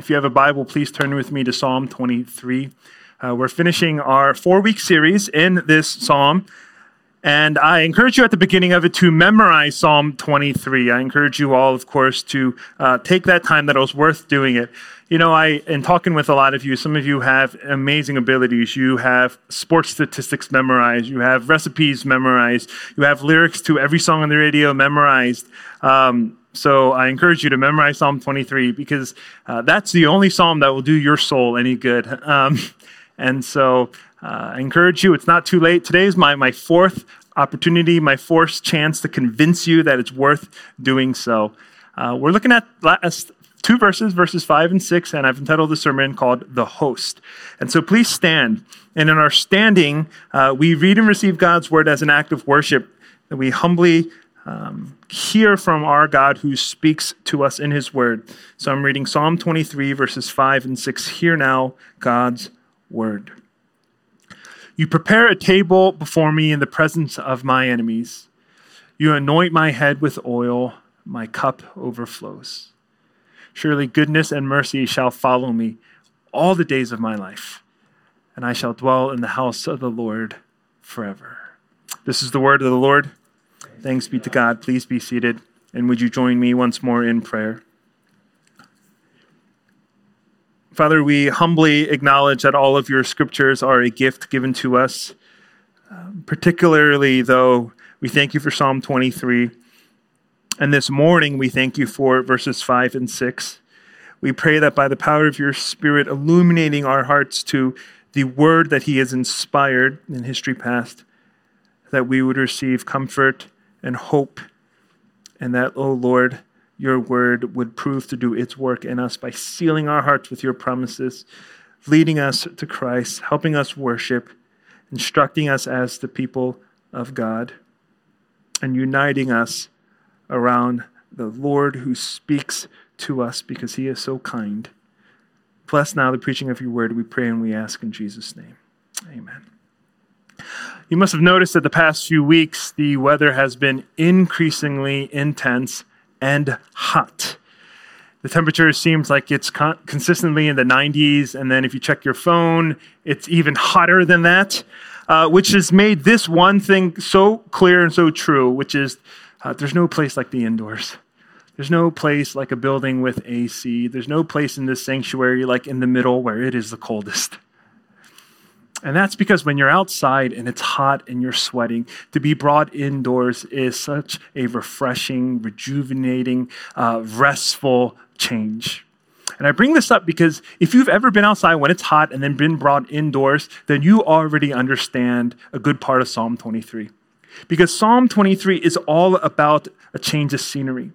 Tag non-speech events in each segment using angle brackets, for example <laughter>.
If you have a Bible, please turn with me to Psalm 23. Uh, we're finishing our four week series in this psalm. And I encourage you at the beginning of it to memorize Psalm 23. I encourage you all, of course, to uh, take that time that it was worth doing it. You know, I, in talking with a lot of you, some of you have amazing abilities. You have sports statistics memorized. You have recipes memorized. You have lyrics to every song on the radio memorized. Um, so I encourage you to memorize Psalm 23 because uh, that's the only psalm that will do your soul any good. <laughs> Um, and so uh, I encourage you, it's not too late. Today is my, my fourth opportunity, my fourth chance to convince you that it's worth doing so. Uh, we're looking at last two verses, verses five and six, and I've entitled the sermon called The Host. And so please stand. And in our standing, uh, we read and receive God's word as an act of worship that we humbly um, hear from our God who speaks to us in his word. So I'm reading Psalm 23, verses 5 and 6. Hear now God's word. You prepare a table before me in the presence of my enemies. You anoint my head with oil, my cup overflows. Surely goodness and mercy shall follow me all the days of my life, and I shall dwell in the house of the Lord forever. This is the word of the Lord. Thanks be to God. Please be seated. And would you join me once more in prayer? Father, we humbly acknowledge that all of your scriptures are a gift given to us. Um, particularly, though, we thank you for Psalm 23. And this morning, we thank you for verses 5 and 6. We pray that by the power of your Spirit, illuminating our hearts to the word that He has inspired in history past, that we would receive comfort and hope, and that, O oh Lord, your word would prove to do its work in us by sealing our hearts with your promises, leading us to Christ, helping us worship, instructing us as the people of God, and uniting us around the Lord who speaks to us because he is so kind. Bless now the preaching of your word, we pray and we ask in Jesus' name. Amen. You must have noticed that the past few weeks, the weather has been increasingly intense and hot. The temperature seems like it's con- consistently in the 90s, and then if you check your phone, it's even hotter than that, uh, which has made this one thing so clear and so true, which is uh, there's no place like the indoors. There's no place like a building with AC. There's no place in this sanctuary like in the middle where it is the coldest. And that's because when you're outside and it's hot and you're sweating, to be brought indoors is such a refreshing, rejuvenating, uh, restful change. And I bring this up because if you've ever been outside when it's hot and then been brought indoors, then you already understand a good part of Psalm 23. Because Psalm 23 is all about a change of scenery.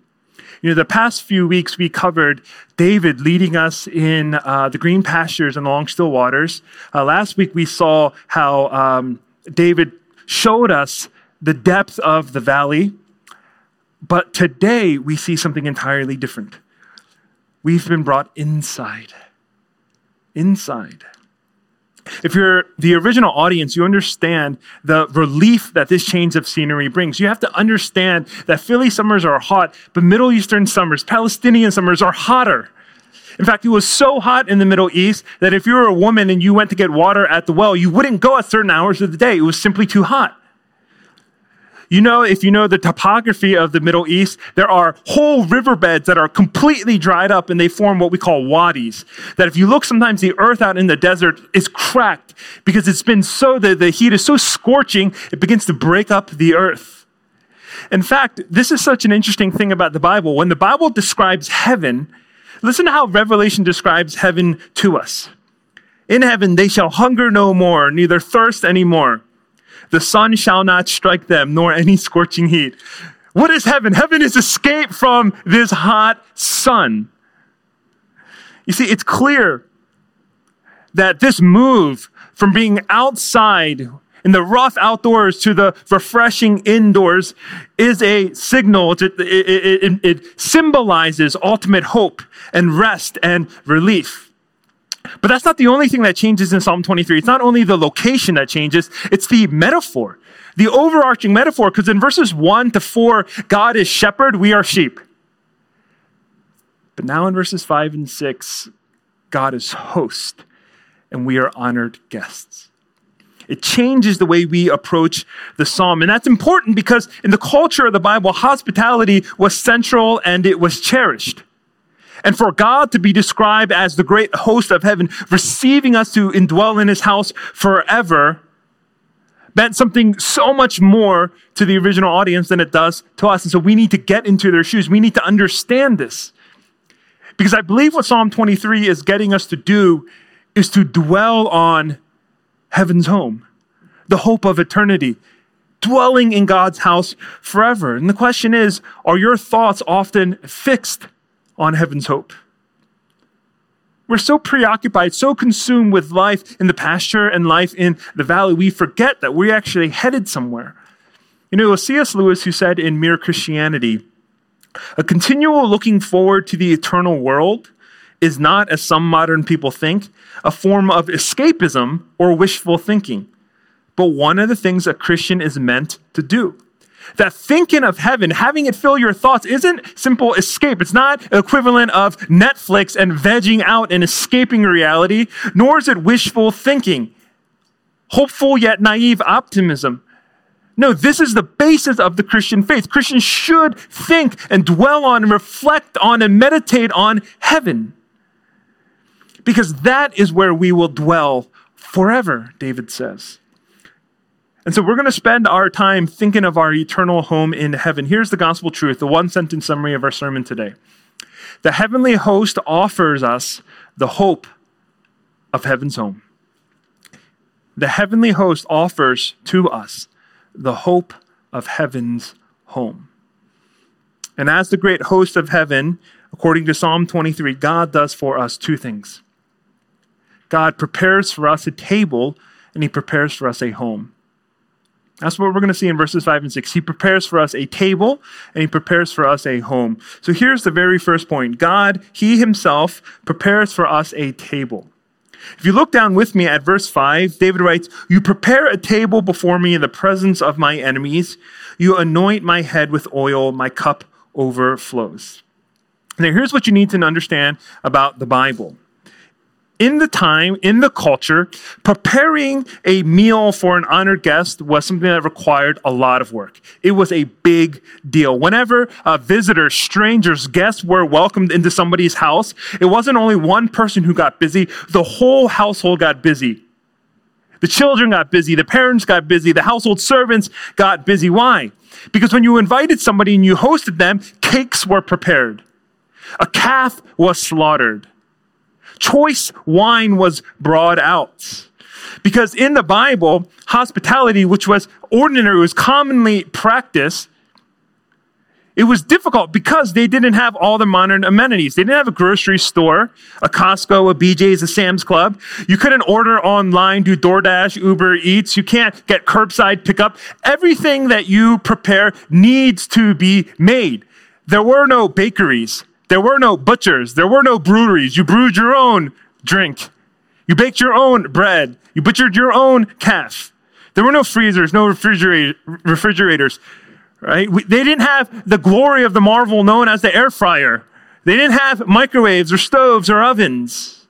You know, the past few weeks we covered David leading us in uh, the green pastures and along still waters. Uh, last week we saw how um, David showed us the depth of the valley. But today we see something entirely different. We've been brought inside. Inside. If you're the original audience, you understand the relief that this change of scenery brings. You have to understand that Philly summers are hot, but Middle Eastern summers, Palestinian summers are hotter. In fact, it was so hot in the Middle East that if you were a woman and you went to get water at the well, you wouldn't go at certain hours of the day. It was simply too hot. You know, if you know the topography of the Middle East, there are whole riverbeds that are completely dried up and they form what we call wadis. That if you look, sometimes the earth out in the desert is cracked because it's been so, the, the heat is so scorching, it begins to break up the earth. In fact, this is such an interesting thing about the Bible. When the Bible describes heaven, listen to how Revelation describes heaven to us. In heaven, they shall hunger no more, neither thirst any more. The sun shall not strike them, nor any scorching heat. What is heaven? Heaven is escape from this hot sun. You see, it's clear that this move from being outside in the rough outdoors to the refreshing indoors is a signal. It, it, it, it, symbolizes ultimate hope and rest and relief. But that's not the only thing that changes in Psalm 23. It's not only the location that changes, it's the metaphor, the overarching metaphor, because in verses 1 to 4, God is shepherd, we are sheep. But now in verses 5 and 6, God is host and we are honored guests. It changes the way we approach the psalm. And that's important because in the culture of the Bible, hospitality was central and it was cherished. And for God to be described as the great host of heaven, receiving us to indwell in his house forever, meant something so much more to the original audience than it does to us. And so we need to get into their shoes. We need to understand this. Because I believe what Psalm 23 is getting us to do is to dwell on heaven's home, the hope of eternity, dwelling in God's house forever. And the question is are your thoughts often fixed on heaven's hope? We're so preoccupied, so consumed with life in the pasture and life in the valley, we forget that we're actually headed somewhere. You know, C.S. Lewis who said in Mere Christianity, a continual looking forward to the eternal world is not, as some modern people think, a form of escapism or wishful thinking, but one of the things a Christian is meant to do. That thinking of heaven, having it fill your thoughts, isn't simple escape. It's not equivalent of Netflix and vegging out and escaping reality, nor is it wishful thinking, hopeful yet naive optimism. No, this is the basis of the Christian faith. Christians should think and dwell on and reflect on and meditate on heaven because that is where we will dwell forever, David says. And so we're going to spend our time thinking of our eternal home in heaven. Here's the gospel truth, the one sentence summary of our sermon today. The heavenly host offers us the hope of heaven's home. The heavenly host offers to us the hope of heaven's home. And as the great host of heaven, according to Psalm 23, God does for us two things. God prepares for us a table and he prepares for us a home. That's what we're going to see in verses 5 and 6. He prepares for us a table and he prepares for us a home. So here's the very first point God, he himself, prepares for us a table. If you look down with me at verse 5, David writes, You prepare a table before me in the presence of my enemies. You anoint my head with oil, my cup overflows. Now, here's what you need to understand about the Bible in the time, in the culture, preparing a meal for an honored guest was something that required a lot of work. It was a big deal. Whenever uh, visitors, strangers, guests were welcomed into somebody's house, it wasn't only one person who got busy, the whole household got busy. The children got busy, the parents got busy, the household servants got busy. Why? Because when you invited somebody and you hosted them, cakes were prepared, a calf was slaughtered choice wine was brought out. Because in the Bible, hospitality, which was ordinary, was commonly practiced, it was difficult because they didn't have all the modern amenities. They didn't have a grocery store, a Costco, a BJ's, a Sam's Club. You couldn't order online, do DoorDash, Uber Eats. You can't get curbside pickup. Everything that you prepare needs to be made. There were no bakeries. There were no butchers. There were no breweries. You brewed your own drink. You baked your own bread. You butchered your own calf. There were no freezers, no refrigerator, refrigerators, right? We, they didn't have the glory of the marvel known as the air fryer. They didn't have microwaves or stoves or ovens.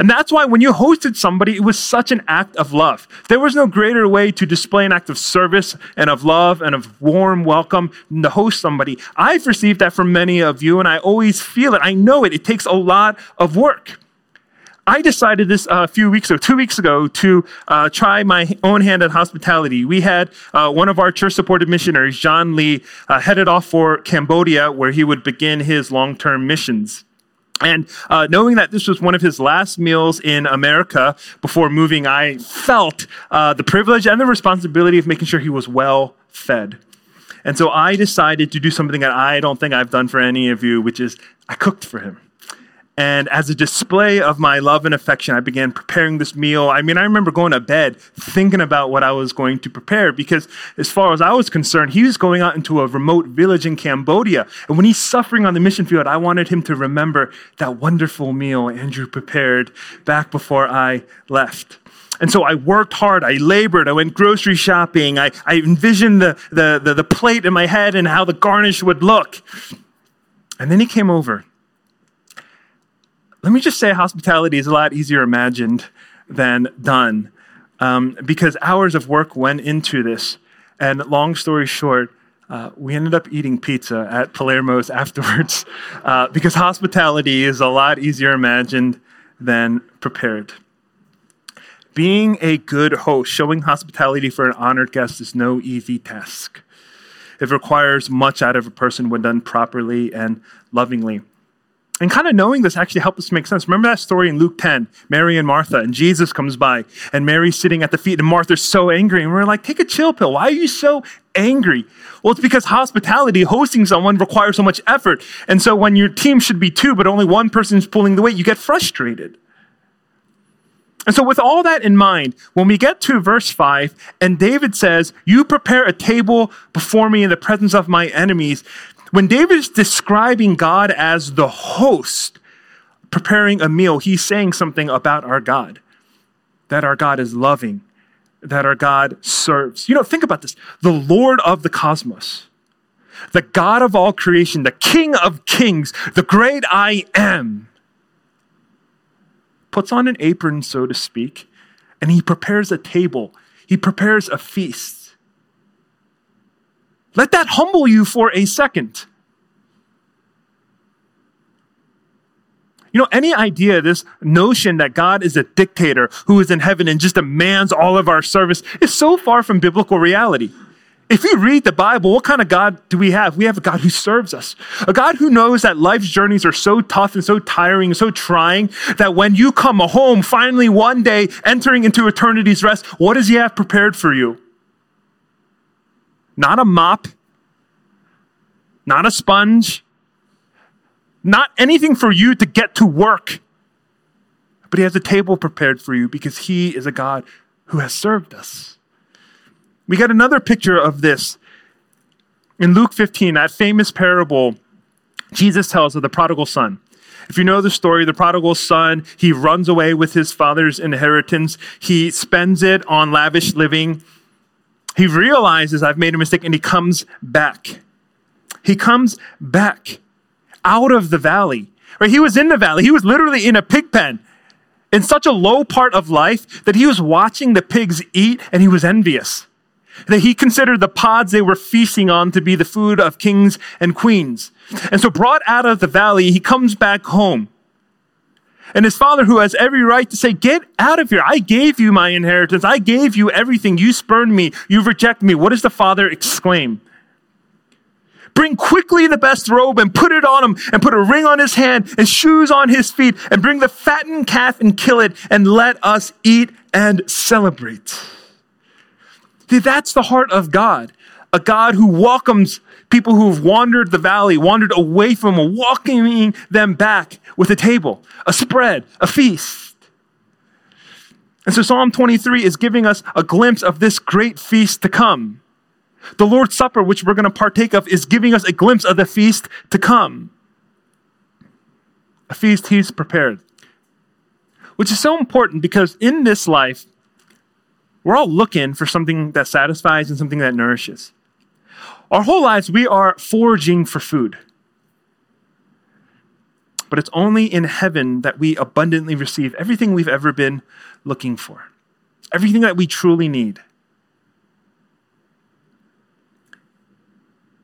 And that's why when you hosted somebody, it was such an act of love. There was no greater way to display an act of service and of love and of warm welcome than to host somebody. I've received that from many of you, and I always feel it. I know it. It takes a lot of work. I decided this uh, a few weeks ago, two weeks ago, to uh, try my own hand at hospitality. We had uh, one of our church supported missionaries, John Lee, uh, headed off for Cambodia, where he would begin his long term missions. And uh, knowing that this was one of his last meals in America before moving, I felt uh, the privilege and the responsibility of making sure he was well fed. And so I decided to do something that I don't think I've done for any of you, which is I cooked for him. And as a display of my love and affection, I began preparing this meal. I mean, I remember going to bed thinking about what I was going to prepare because, as far as I was concerned, he was going out into a remote village in Cambodia. And when he's suffering on the mission field, I wanted him to remember that wonderful meal Andrew prepared back before I left. And so I worked hard. I labored. I went grocery shopping. I, I envisioned the, the, the, the plate in my head and how the garnish would look. And then he came over let me just say hospitality is a lot easier imagined than done um, because hours of work went into this. And long story short, uh, we ended up eating pizza at Palermo's <laughs> afterwards uh, because hospitality is a lot easier imagined than prepared. Being a good host, showing hospitality for an honored guest is no easy task. It requires much out of a person when done properly and lovingly. And kind of knowing this actually helped us make sense. Remember that story in Luke 10, Mary and Martha, and Jesus comes by, and Mary's sitting at the feet, and Martha's so angry. And we're like, take a chill pill. Why are you so angry? Well, it's because hospitality, hosting someone, requires so much effort. And so when your team should be two, but only one person's pulling the weight, you get frustrated. And so, with all that in mind, when we get to verse 5, and David says, You prepare a table before me in the presence of my enemies, when David is describing God as the host, preparing a meal, he's saying something about our God. That our God is loving, that our God serves. You know, think about this. The Lord of the cosmos, the God of all creation, the King of kings, the great I am, puts on an apron, so to speak, and he prepares a table, he prepares a feast. Let that humble you for a second. You know, any idea, this notion that God is a dictator who is in heaven and just demands all of our service is so far from biblical reality. If you read the Bible, what kind of God do we have? We have a God who serves us, a God who knows that life's journeys are so tough and so tiring and so trying that when you come home, finally one day entering into eternity's rest, what does He have prepared for you? Not a mop, not a sponge, not anything for you to get to work. But He has a table prepared for you because He is a God who has served us. We get another picture of this in Luke 15, that famous parable Jesus tells of the prodigal son. If you know the story, the prodigal son, he runs away with his father's inheritance. He spends it on lavish living. He realizes I've made a mistake and he comes back. He comes back out of the valley. Right? He was in the valley. He was literally in a pig pen in such a low part of life that he was watching the pigs eat and he was envious. That he considered the pods they were feasting on to be the food of kings and queens. And so, brought out of the valley, he comes back home. And his father, who has every right to say, Get out of here. I gave you my inheritance. I gave you everything. You spurned me. You've rejected me. What does the father exclaim? Bring quickly the best robe and put it on him, and put a ring on his hand and shoes on his feet, and bring the fattened calf and kill it, and let us eat and celebrate. See, that's the heart of God. A God who welcomes people who've wandered the valley, wandered away from him, welcoming them back with a table, a spread, a feast. And so Psalm 23 is giving us a glimpse of this great feast to come. The Lord's Supper, which we're going to partake of, is giving us a glimpse of the feast to come. A feast He's prepared. Which is so important because in this life, we're all looking for something that satisfies and something that nourishes. Our whole lives, we are foraging for food. But it's only in heaven that we abundantly receive everything we've ever been looking for, everything that we truly need.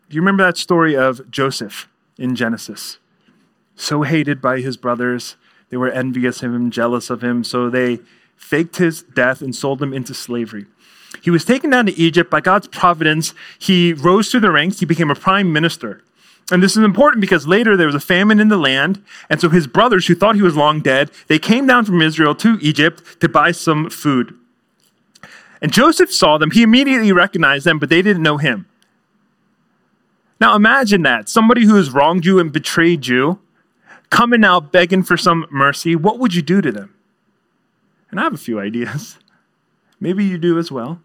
Do you remember that story of Joseph in Genesis? So hated by his brothers, they were envious of him, jealous of him, so they faked his death and sold him into slavery. He was taken down to Egypt by God's providence. He rose through the ranks, he became a prime minister. And this is important because later there was a famine in the land, and so his brothers, who thought he was long dead, they came down from Israel to Egypt to buy some food. And Joseph saw them. He immediately recognized them, but they didn't know him. Now imagine that somebody who has wronged you and betrayed you coming out begging for some mercy. What would you do to them? And I have a few <laughs> ideas. Maybe you do as well.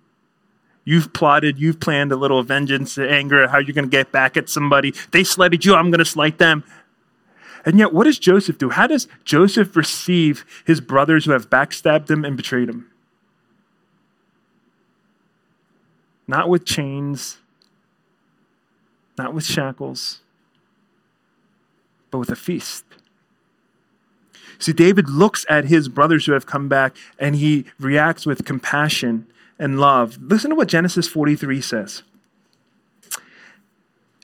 You've plotted, you've planned a little vengeance, anger, how you're going to get back at somebody. They slighted you, I'm going to slight them. And yet, what does Joseph do? How does Joseph receive his brothers who have backstabbed him and betrayed him? Not with chains, not with shackles, but with a feast. See, David looks at his brothers who have come back and he reacts with compassion and love. Listen to what Genesis 43 says.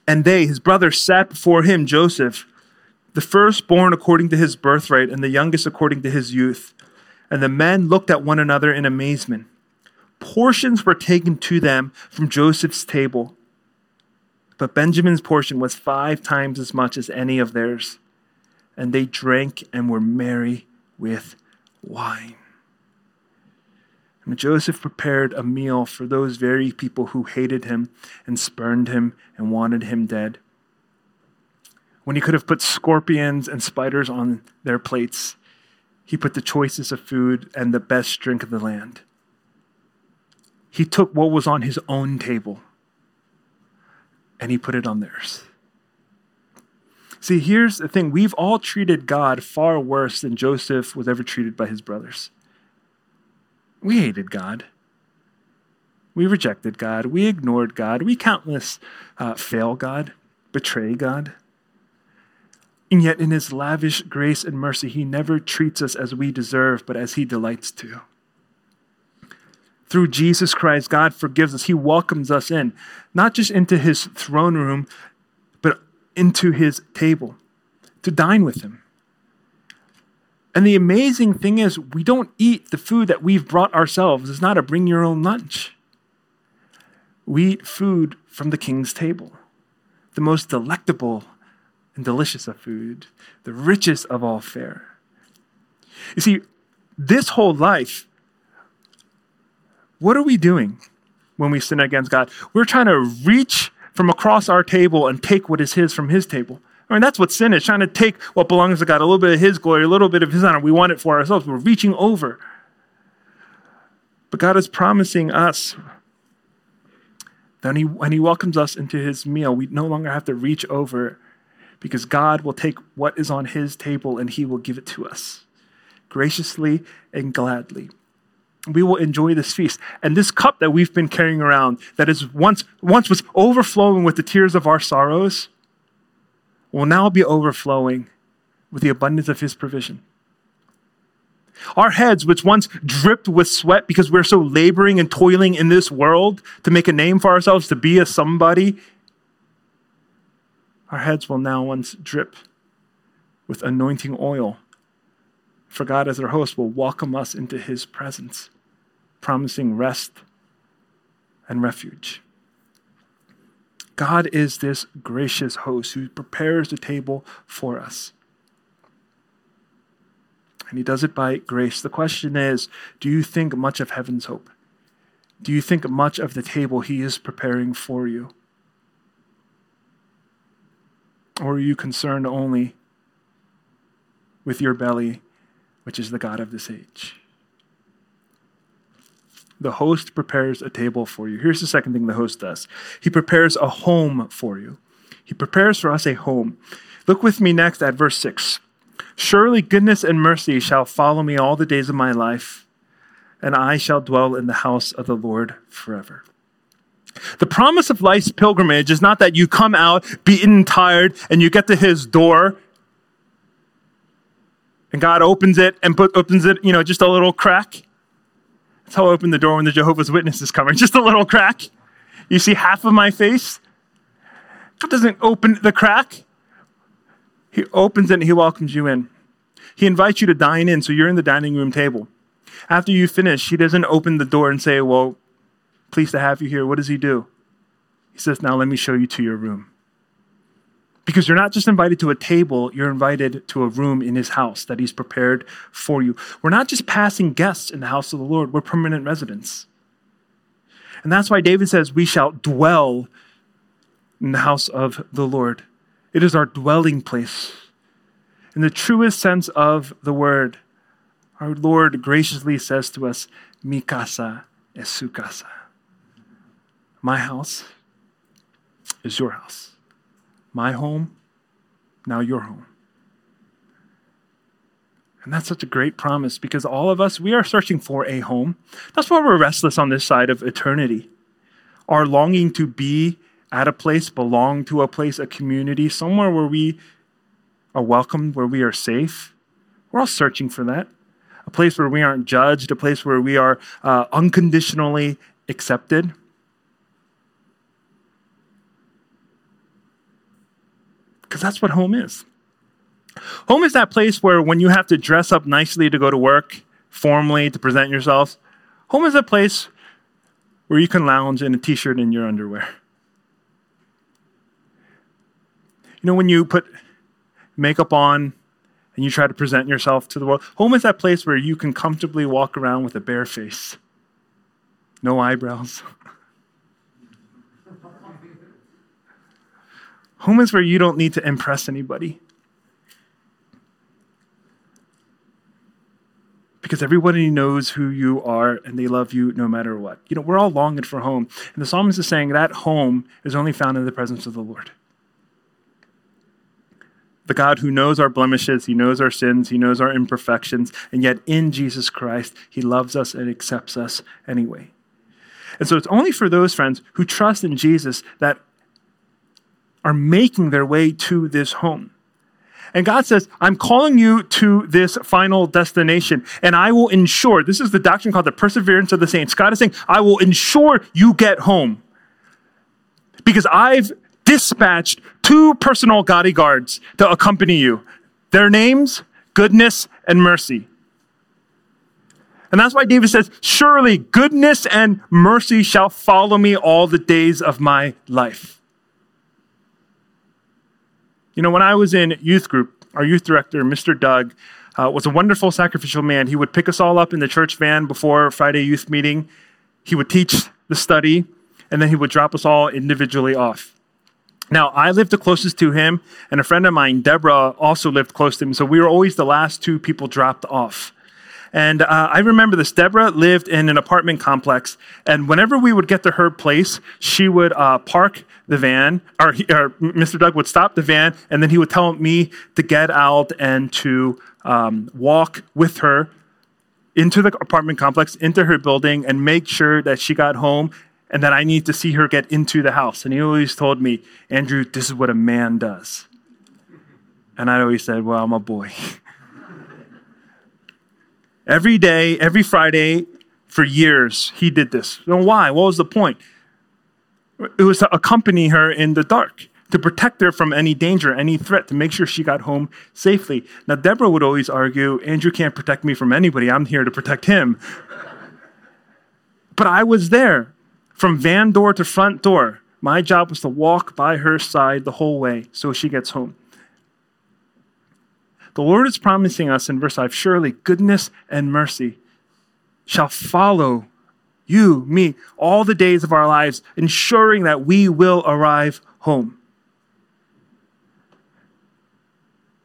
And they, his brothers, sat before him, Joseph, the firstborn according to his birthright, and the youngest according to his youth. And the men looked at one another in amazement. Portions were taken to them from Joseph's table, but Benjamin's portion was five times as much as any of theirs. And they drank and were merry with wine. And Joseph prepared a meal for those very people who hated him and spurned him and wanted him dead. When he could have put scorpions and spiders on their plates, he put the choicest of food and the best drink of the land. He took what was on his own table and he put it on theirs. See, here's the thing we've all treated God far worse than Joseph was ever treated by his brothers. We hated God. We rejected God. We ignored God. We countless uh, fail God, betray God. And yet, in his lavish grace and mercy, he never treats us as we deserve, but as he delights to. Through Jesus Christ, God forgives us. He welcomes us in, not just into his throne room, into his table to dine with him. And the amazing thing is, we don't eat the food that we've brought ourselves. It's not a bring your own lunch. We eat food from the king's table, the most delectable and delicious of food, the richest of all fare. You see, this whole life, what are we doing when we sin against God? We're trying to reach from across our table and take what is His from His table. I mean, that's what sin is trying to take what belongs to God, a little bit of His glory, a little bit of His honor. We want it for ourselves. We're reaching over. But God is promising us that when he, when he welcomes us into His meal, we no longer have to reach over because God will take what is on his table and he will give it to us graciously and gladly. We will enjoy this feast. And this cup that we've been carrying around, that is once, once was overflowing with the tears of our sorrows, will now be overflowing with the abundance of his provision. Our heads, which once dripped with sweat because we're so laboring and toiling in this world to make a name for ourselves, to be a somebody, our heads will now once drip with anointing oil. For God, as our host, will welcome us into his presence, promising rest and refuge. God is this gracious host who prepares the table for us. And he does it by grace. The question is do you think much of heaven's hope? Do you think much of the table he is preparing for you? Or are you concerned only with your belly, which is the God of this age? The host prepares a table for you. Here's the second thing the host does he prepares a home for you. He prepares for us a home. Look with me next at verse 6. Surely goodness and mercy shall follow me all the days of my life, and I shall dwell in the house of the Lord forever. The promise of life's pilgrimage is not that you come out beaten and tired and you get to his door and God opens it and put, opens it, you know, just a little crack. How I open the door when the Jehovah's Witnesses coming. <laughs> Just a little crack. You see half of my face? God doesn't open the crack. He opens it and he welcomes you in. He invites you to dine in, so you're in the dining room table. After you finish, he doesn't open the door and say, Well, Pleased to have you here. What does he do? He says, Now let me show you to your room. Because you're not just invited to a table, you're invited to a room in his house that he's prepared for you. We're not just passing guests in the house of the Lord, we're permanent residents. And that's why David says, We shall dwell in the house of the Lord. It is our dwelling place. In the truest sense of the word, our Lord graciously says to us, Mi casa es su casa. My house is your house. My home, now your home. And that's such a great promise because all of us, we are searching for a home. That's why we're restless on this side of eternity. Our longing to be at a place, belong to a place, a community, somewhere where we are welcomed, where we are safe. We're all searching for that. A place where we aren't judged, a place where we are uh, unconditionally accepted. Because that's what home is. Home is that place where when you have to dress up nicely to go to work, formally to present yourself, home is a place where you can lounge in a t shirt and your underwear. You know, when you put makeup on and you try to present yourself to the world, home is that place where you can comfortably walk around with a bare face, no eyebrows. <laughs> home is where you don't need to impress anybody. because everybody knows who you are and they love you no matter what. You know, we're all longing for home. And the psalmist is saying that home is only found in the presence of the Lord. The God who knows our blemishes, He knows our sins, He knows our imperfections, and yet in Jesus Christ, He loves us and accepts us anyway. And so it's only for those friends who trust in Jesus that are making their way to this home. And God says, I'm calling you to this final destination, and I will ensure this is the doctrine called the perseverance of the saints. God is saying, I will ensure you get home because I've dispatched two personal bodyguards to accompany you. Their names, goodness and mercy. And that's why David says, Surely goodness and mercy shall follow me all the days of my life. You know, when I was in youth group, our youth director, Mr. Doug, uh, was a wonderful sacrificial man. He would pick us all up in the church van before Friday youth meeting. He would teach the study, and then he would drop us all individually off. Now, I lived the closest to him, and a friend of mine, Deborah, also lived close to him. So we were always the last two people dropped off. And uh, I remember this. Deborah lived in an apartment complex, and whenever we would get to her place, she would uh, park the van, or, or, Mr. Doug would stop the van, and then he would tell me to get out and to um, walk with her into the apartment complex, into her building, and make sure that she got home and that I need to see her get into the house. And he always told me, Andrew, this is what a man does. And I always said, Well, I'm a boy. <laughs> Every day, every Friday, for years, he did this. And why? What was the point? It was to accompany her in the dark, to protect her from any danger, any threat, to make sure she got home safely. Now, Deborah would always argue Andrew can't protect me from anybody. I'm here to protect him. but I was there from van door to front door. My job was to walk by her side the whole way so she gets home. The Lord is promising us in verse 5 surely goodness and mercy shall follow you, me, all the days of our lives, ensuring that we will arrive home.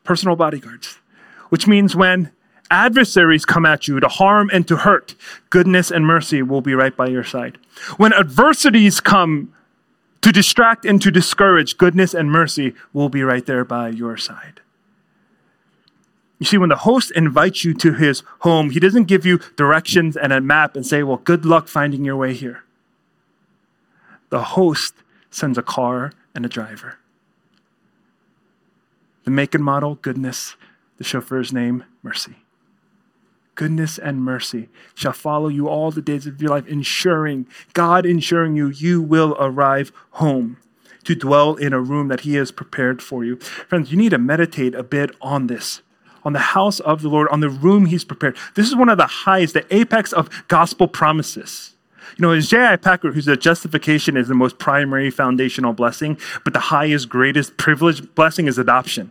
Personal bodyguards, which means when adversaries come at you to harm and to hurt, goodness and mercy will be right by your side. When adversities come to distract and to discourage, goodness and mercy will be right there by your side. You see, when the host invites you to his home, he doesn't give you directions and a map and say, Well, good luck finding your way here. The host sends a car and a driver. The make and model, goodness. The chauffeur's name, mercy. Goodness and mercy shall follow you all the days of your life, ensuring, God ensuring you, you will arrive home to dwell in a room that He has prepared for you. Friends, you need to meditate a bit on this on the house of the Lord, on the room he's prepared. This is one of the highest, the apex of gospel promises. You know, it's J.I. Packer who said justification is the most primary foundational blessing, but the highest, greatest privilege blessing is adoption.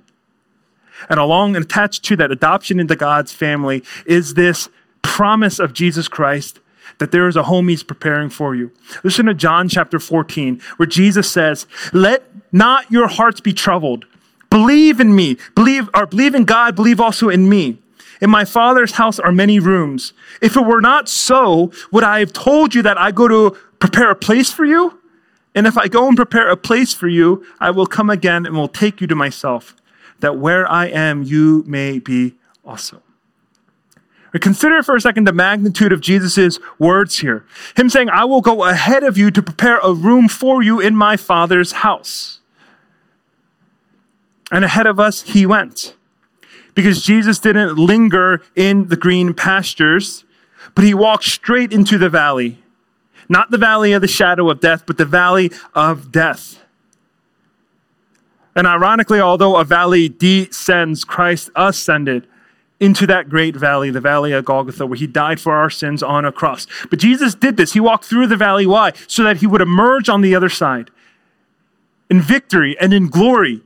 And along and attached to that adoption into God's family is this promise of Jesus Christ that there is a home he's preparing for you. Listen to John chapter 14, where Jesus says, Let not your hearts be troubled. Believe in me. Believe or believe in God, believe also in me. In my father's house are many rooms. If it were not so, would I have told you that I go to prepare a place for you? And if I go and prepare a place for you, I will come again and will take you to myself, that where I am, you may be also. Consider for a second the magnitude of Jesus' words here. Him saying, I will go ahead of you to prepare a room for you in my Father's house and ahead of us he went. because Jesus didn't linger in the green pastures, but he walked straight into the valley. Not the valley of the shadow of death, but the valley of death. And ironically, although a valley descends, Christ ascended into that great valley, the valley of Golgotha, where he died for our sins on a cross. But Jesus did this. He walked through the valley. Why? So that he would emerge on the other side in victory and in glory.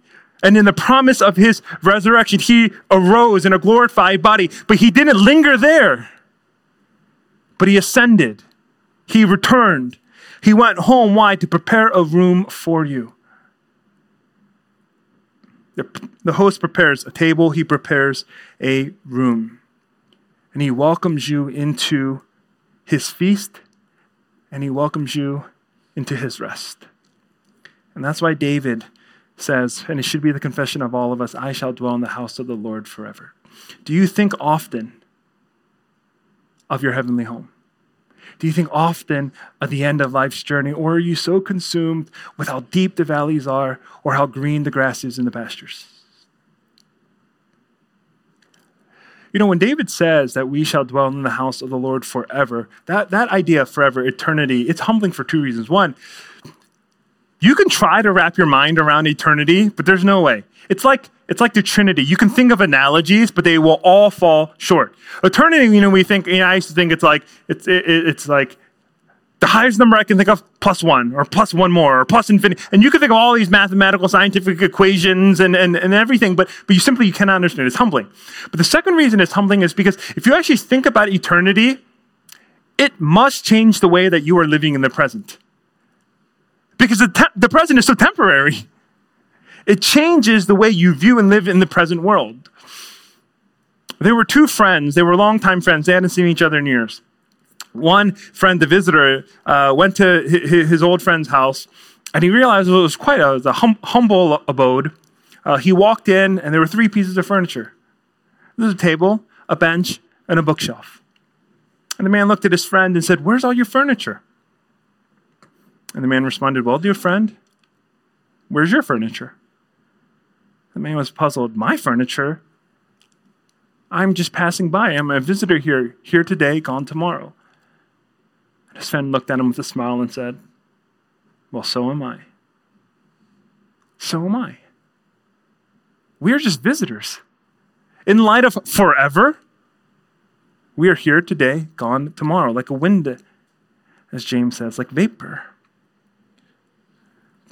And in the promise of his resurrection, he arose in a glorified body, but he didn't linger there. But he ascended. He returned. He went home. Why? To prepare a room for you. The, the host prepares a table, he prepares a room. And he welcomes you into his feast, and he welcomes you into his rest. And that's why David says, and it should be the confession of all of us I shall dwell in the house of the Lord forever. Do you think often of your heavenly home? Do you think often of the end of life's journey, or are you so consumed with how deep the valleys are or how green the grass is in the pastures? You know, when David says that we shall dwell in the house of the Lord forever, that, that idea of forever, eternity, it's humbling for two reasons. One, you can try to wrap your mind around eternity, but there's no way. It's like it's like the Trinity. You can think of analogies, but they will all fall short. Eternity, you know, we think. You know, I used to think it's like it's it, it's like the highest number I can think of plus one or plus one more or plus infinity. And you can think of all these mathematical scientific equations and, and, and everything, but, but you simply you cannot understand. It's humbling. But the second reason it's humbling is because if you actually think about eternity, it must change the way that you are living in the present. Because the, te- the present is so temporary. It changes the way you view and live in the present world. There were two friends. They were longtime friends. They hadn't seen each other in years. One friend, the visitor, uh, went to his old friend's house, and he realized it was quite a, a hum- humble abode. Uh, he walked in, and there were three pieces of furniture. There was a table, a bench, and a bookshelf. And the man looked at his friend and said, Where's all your furniture? And the man responded, Well, dear friend, where's your furniture? The man was puzzled. My furniture? I'm just passing by. I'm a visitor here, here today, gone tomorrow. And his friend looked at him with a smile and said, Well, so am I. So am I. We are just visitors. In light of forever, we are here today, gone tomorrow, like a wind, as James says, like vapor.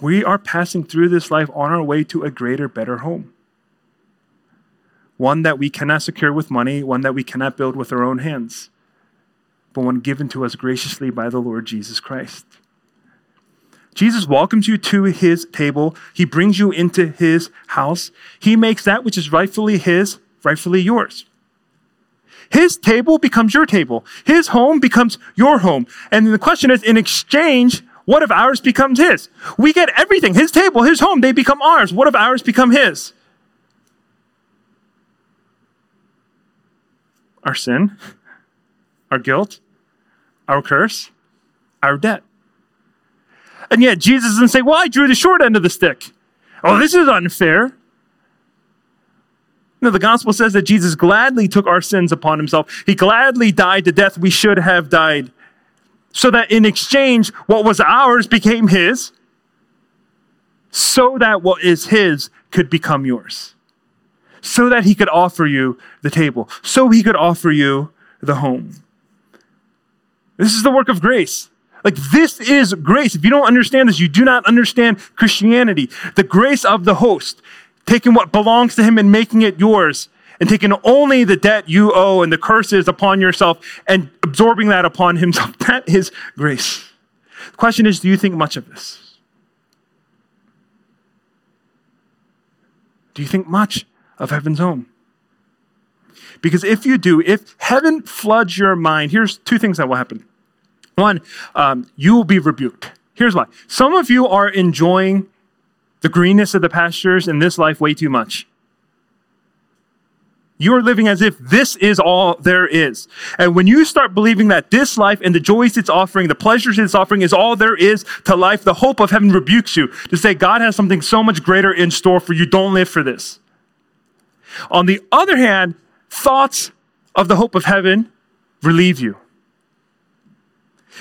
We are passing through this life on our way to a greater, better home. One that we cannot secure with money, one that we cannot build with our own hands, but one given to us graciously by the Lord Jesus Christ. Jesus welcomes you to his table. He brings you into his house. He makes that which is rightfully his, rightfully yours. His table becomes your table. His home becomes your home. And the question is, in exchange, what if ours becomes his? We get everything his table, his home, they become ours. What if ours become his? Our sin, our guilt, our curse, our debt. And yet Jesus doesn't say, Well, I drew the short end of the stick. Oh, this is unfair. No, the gospel says that Jesus gladly took our sins upon himself. He gladly died the death we should have died so that in exchange, what was ours became his, so that what is his could become yours, so that he could offer you the table, so he could offer you the home. This is the work of grace. Like, this is grace. If you don't understand this, you do not understand Christianity. The grace of the host, taking what belongs to him and making it yours and taking only the debt you owe and the curses upon yourself and absorbing that upon himself. <laughs> That is grace. The question is do you think much of this? Do you think much of heaven's home? Because if you do, if heaven floods your mind, here's two things that will happen. One, um, you will be rebuked. Here's why. Some of you are enjoying the greenness of the pastures in this life way too much. You're living as if this is all there is. And when you start believing that this life and the joys it's offering, the pleasures it's offering is all there is to life, the hope of heaven rebukes you to say, God has something so much greater in store for you. Don't live for this. On the other hand, thoughts of the hope of heaven relieve you.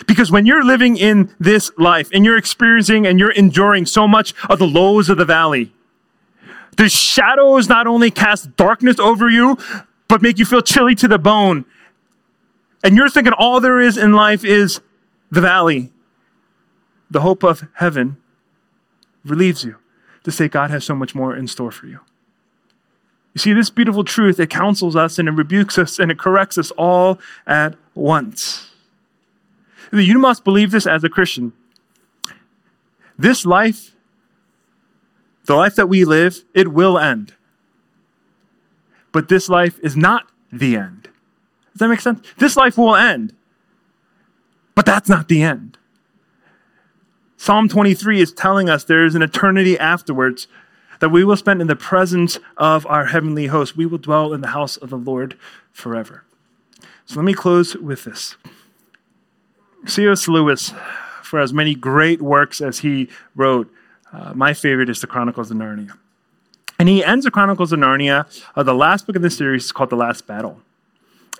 Because when you're living in this life and you're experiencing and you're enduring so much of the lows of the valley, the shadows not only cast darkness over you, but make you feel chilly to the bone. And you're thinking all there is in life is the valley. The hope of heaven relieves you to say God has so much more in store for you. You see, this beautiful truth, it counsels us and it rebukes us and it corrects us all at once. You must believe this as a Christian. This life, the life that we live, it will end. But this life is not the end. Does that make sense? This life will end. But that's not the end. Psalm 23 is telling us there is an eternity afterwards that we will spend in the presence of our heavenly host. We will dwell in the house of the Lord forever. So let me close with this. C.S. Lewis, for as many great works as he wrote, uh, my favorite is the Chronicles of Narnia. And he ends the Chronicles of Narnia, uh, the last book in the series is called The Last Battle.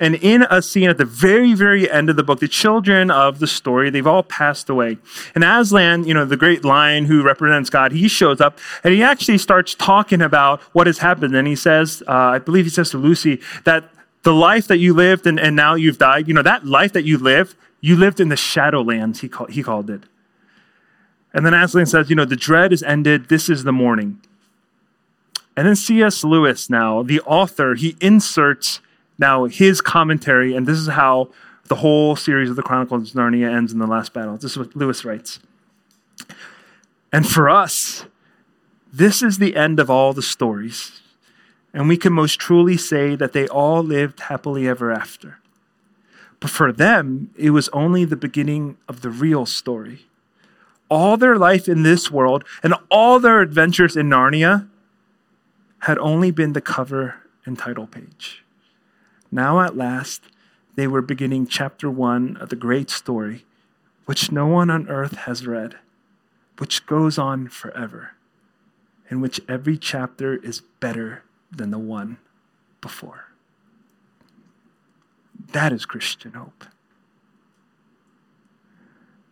And in a scene at the very, very end of the book, the children of the story, they've all passed away. And Aslan, you know, the great lion who represents God, he shows up and he actually starts talking about what has happened. And he says, uh, I believe he says to Lucy, that the life that you lived and, and now you've died, you know, that life that you lived, you lived in the shadowlands, he, call, he called it. And then Aslan says, you know, the dread is ended, this is the morning. And then C.S. Lewis, now, the author, he inserts now, his commentary, and this is how the whole series of the Chronicles of Narnia ends in the last battle. This is what Lewis writes. And for us, this is the end of all the stories, and we can most truly say that they all lived happily ever after. But for them, it was only the beginning of the real story. All their life in this world and all their adventures in Narnia had only been the cover and title page. Now, at last, they were beginning chapter one of the great story, which no one on earth has read, which goes on forever, in which every chapter is better than the one before. That is Christian hope.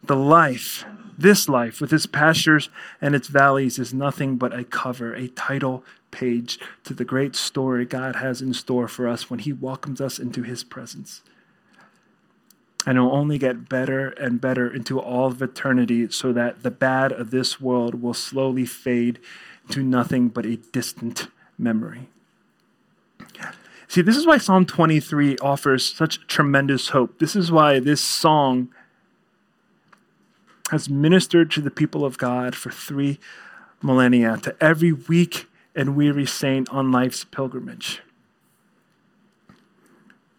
The life, this life, with its pastures and its valleys, is nothing but a cover, a title page to the great story God has in store for us when He welcomes us into His presence. And it'll only get better and better into all of eternity so that the bad of this world will slowly fade to nothing but a distant memory. See, this is why Psalm 23 offers such tremendous hope. This is why this song has ministered to the people of God for three millennia, to every weak and weary saint on life's pilgrimage.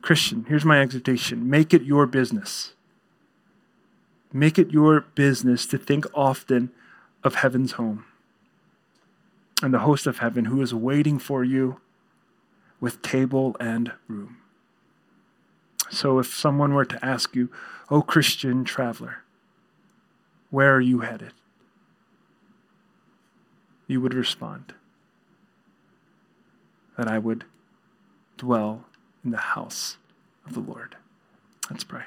Christian, here's my exhortation make it your business. Make it your business to think often of heaven's home and the host of heaven who is waiting for you with table and room. So if someone were to ask you, Oh, Christian traveler, where are you headed? You would respond, that I would dwell in the house of the Lord. Let's pray.